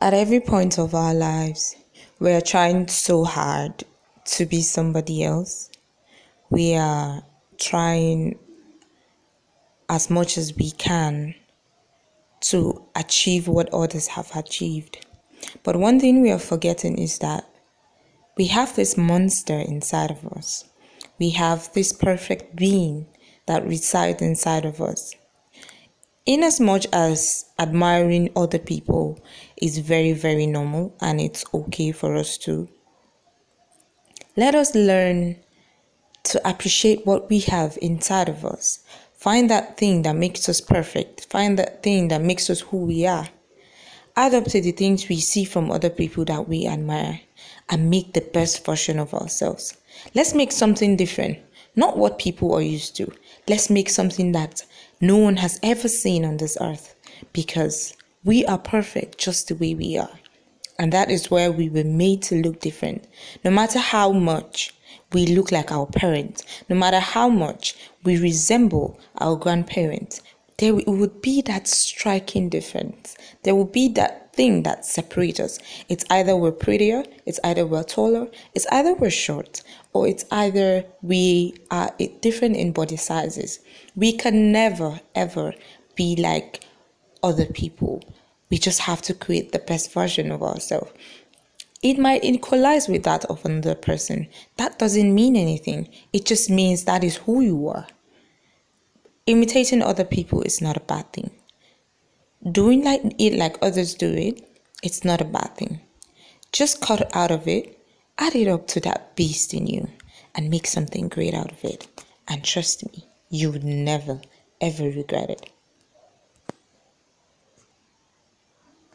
At every point of our lives, we are trying so hard to be somebody else. We are trying as much as we can to achieve what others have achieved. But one thing we are forgetting is that we have this monster inside of us. We have this perfect being that resides inside of us in as admiring other people is very very normal and it's okay for us to let us learn to appreciate what we have inside of us. Find that thing that makes us perfect. Find that thing that makes us who we are. Add up to the things we see from other people that we admire and make the best version of ourselves. Let's make something different not what people are used to let's make something that no one has ever seen on this earth because we are perfect just the way we are. And that is where we were made to look different. No matter how much we look like our parents, no matter how much we resemble our grandparents, there would be that striking difference. There would be that thing that separates us. It's either we're prettier, it's either we're taller, it's either we're short, or it's either we are different in body sizes. We can never, ever be like other people. We just have to create the best version of ourselves. It might equalize with that of another person. That doesn't mean anything. It just means that is who you are. Imitating other people is not a bad thing. Doing like it like others do it, it's not a bad thing. Just cut out of it, add it up to that beast in you, and make something great out of it. And trust me, you would never ever regret it.